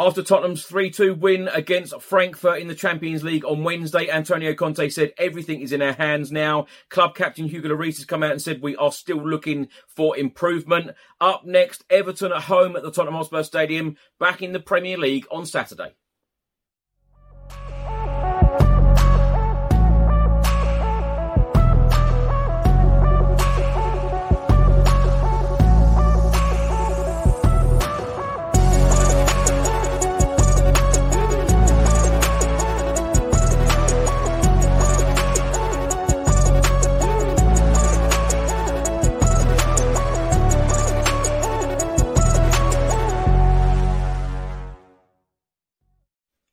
After Tottenham's 3 2 win against Frankfurt in the Champions League on Wednesday, Antonio Conte said everything is in our hands now. Club captain Hugo Lloris has come out and said we are still looking for improvement. Up next, Everton at home at the Tottenham Hotspur Stadium, back in the Premier League on Saturday.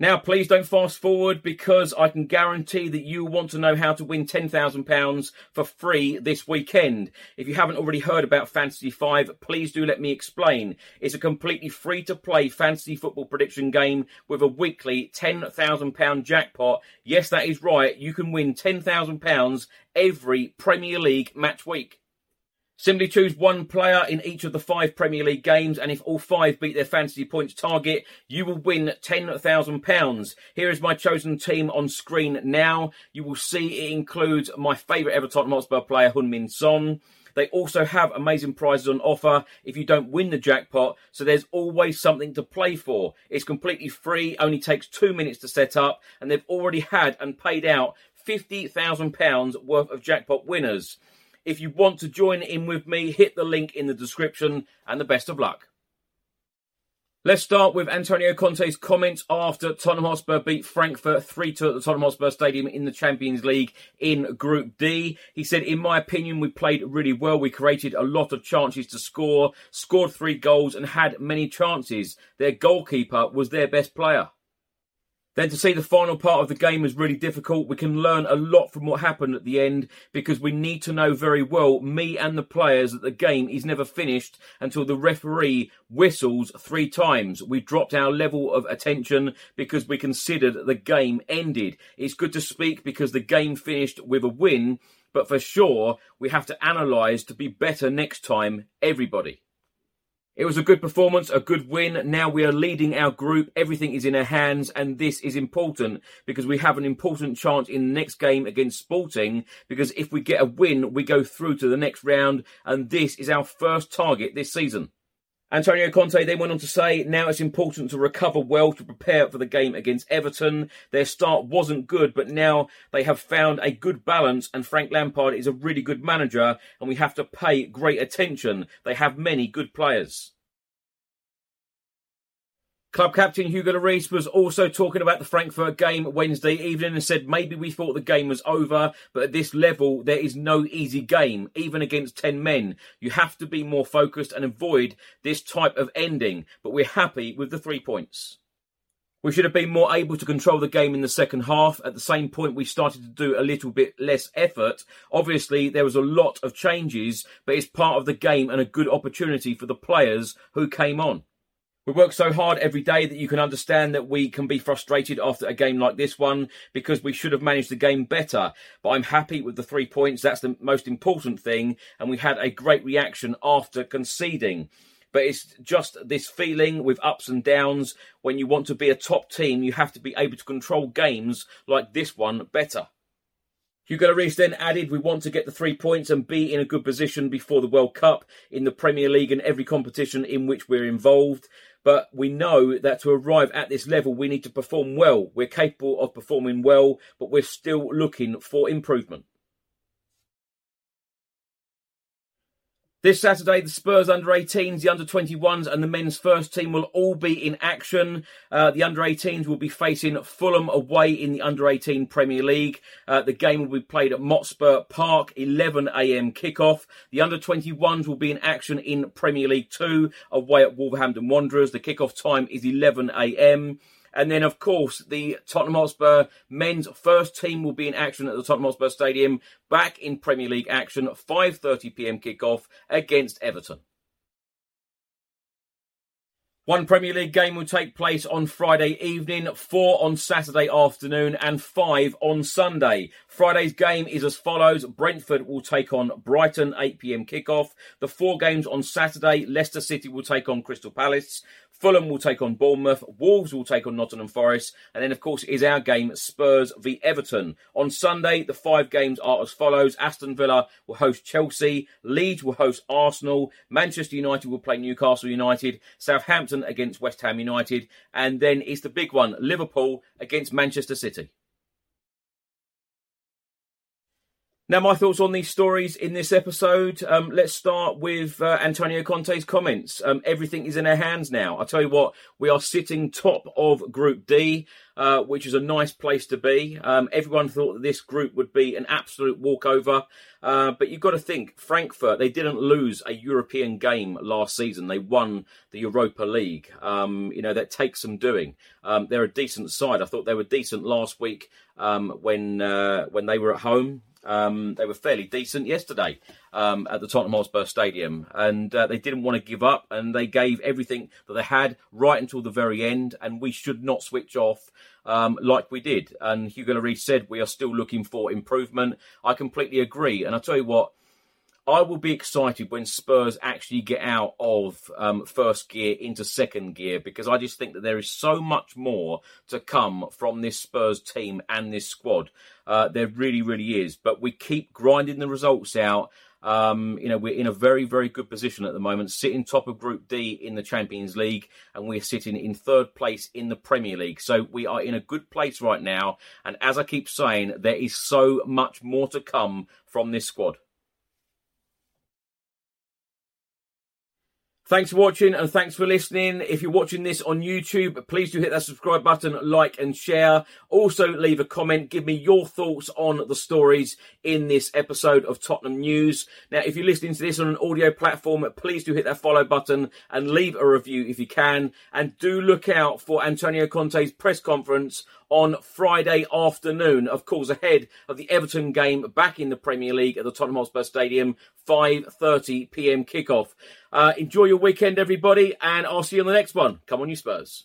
Now, please don't fast forward because I can guarantee that you want to know how to win £10,000 for free this weekend. If you haven't already heard about Fantasy 5, please do let me explain. It's a completely free to play fantasy football prediction game with a weekly £10,000 jackpot. Yes, that is right. You can win £10,000 every Premier League match week. Simply choose one player in each of the five Premier League games, and if all five beat their fantasy points target, you will win £10,000. Here is my chosen team on screen now. You will see it includes my favourite ever Tottenham Hotspur player, Heung-min Son. They also have amazing prizes on offer if you don't win the jackpot, so there's always something to play for. It's completely free, only takes two minutes to set up, and they've already had and paid out £50,000 worth of jackpot winners. If you want to join in with me, hit the link in the description and the best of luck. Let's start with Antonio Conte's comments after Tottenham Hotspur beat Frankfurt 3 2 at the Tottenham Hotspur Stadium in the Champions League in Group D. He said, In my opinion, we played really well. We created a lot of chances to score, scored three goals, and had many chances. Their goalkeeper was their best player. Then to see the final part of the game was really difficult. We can learn a lot from what happened at the end because we need to know very well, me and the players, that the game is never finished until the referee whistles three times. We dropped our level of attention because we considered the game ended. It's good to speak because the game finished with a win, but for sure, we have to analyse to be better next time, everybody. It was a good performance, a good win. Now we are leading our group. Everything is in our hands, and this is important because we have an important chance in the next game against Sporting. Because if we get a win, we go through to the next round, and this is our first target this season. Antonio Conte then went on to say, now it's important to recover well to prepare for the game against Everton. Their start wasn't good, but now they have found a good balance and Frank Lampard is a really good manager and we have to pay great attention. They have many good players. Club captain Hugo Lloris was also talking about the Frankfurt game Wednesday evening and said maybe we thought the game was over, but at this level there is no easy game, even against 10 men. You have to be more focused and avoid this type of ending, but we're happy with the three points. We should have been more able to control the game in the second half. At the same point, we started to do a little bit less effort. Obviously, there was a lot of changes, but it's part of the game and a good opportunity for the players who came on. We work so hard every day that you can understand that we can be frustrated after a game like this one because we should have managed the game better. But I'm happy with the three points. That's the most important thing. And we had a great reaction after conceding. But it's just this feeling with ups and downs. When you want to be a top team, you have to be able to control games like this one better. Hugo Lloris then added, We want to get the three points and be in a good position before the World Cup in the Premier League and every competition in which we're involved. But we know that to arrive at this level, we need to perform well. We're capable of performing well, but we're still looking for improvement. This Saturday, the Spurs under 18s, the under 21s, and the men's first team will all be in action. Uh, the under 18s will be facing Fulham away in the under 18 Premier League. Uh, the game will be played at Motspur Park, 11 a.m. kickoff. The under 21s will be in action in Premier League 2 away at Wolverhampton Wanderers. The kickoff time is 11 a.m. And then, of course, the Tottenham Hotspur men's first team will be in action at the Tottenham Hotspur Stadium, back in Premier League action, 5:30 p.m. kickoff against Everton. One Premier League game will take place on Friday evening, four on Saturday afternoon, and five on Sunday. Friday's game is as follows. Brentford will take on Brighton, 8pm kickoff. The four games on Saturday, Leicester City will take on Crystal Palace. Fulham will take on Bournemouth. Wolves will take on Nottingham Forest. And then, of course, is our game Spurs v Everton. On Sunday, the five games are as follows Aston Villa will host Chelsea. Leeds will host Arsenal. Manchester United will play Newcastle United. Southampton against West Ham United. And then it's the big one Liverpool against Manchester City. Now, my thoughts on these stories in this episode. Um, let's start with uh, Antonio Conte's comments. Um, everything is in our hands now. I tell you what, we are sitting top of Group D, uh, which is a nice place to be. Um, everyone thought that this group would be an absolute walkover, uh, but you've got to think Frankfurt. They didn't lose a European game last season. They won the Europa League. Um, you know that takes some doing. Um, they're a decent side. I thought they were decent last week um, when uh, when they were at home. Um, they were fairly decent yesterday um, at the Tottenham Hotspur Stadium, and uh, they didn't want to give up, and they gave everything that they had right until the very end. And we should not switch off um, like we did. And Hugo Lloris said we are still looking for improvement. I completely agree, and I tell you what. I will be excited when Spurs actually get out of um, first gear into second gear because I just think that there is so much more to come from this Spurs team and this squad. Uh, there really, really is. But we keep grinding the results out. Um, you know, we're in a very, very good position at the moment, sitting top of Group D in the Champions League, and we're sitting in third place in the Premier League. So we are in a good place right now. And as I keep saying, there is so much more to come from this squad. Thanks for watching and thanks for listening. If you're watching this on YouTube, please do hit that subscribe button, like and share. Also, leave a comment. Give me your thoughts on the stories in this episode of Tottenham News. Now, if you're listening to this on an audio platform, please do hit that follow button and leave a review if you can. And do look out for Antonio Conte's press conference on Friday afternoon, of course, ahead of the Everton game back in the Premier League at the Tottenham Hotspur Stadium, 5:30 p.m. kickoff. Uh, enjoy your weekend, everybody, and I'll see you on the next one. Come on, you Spurs.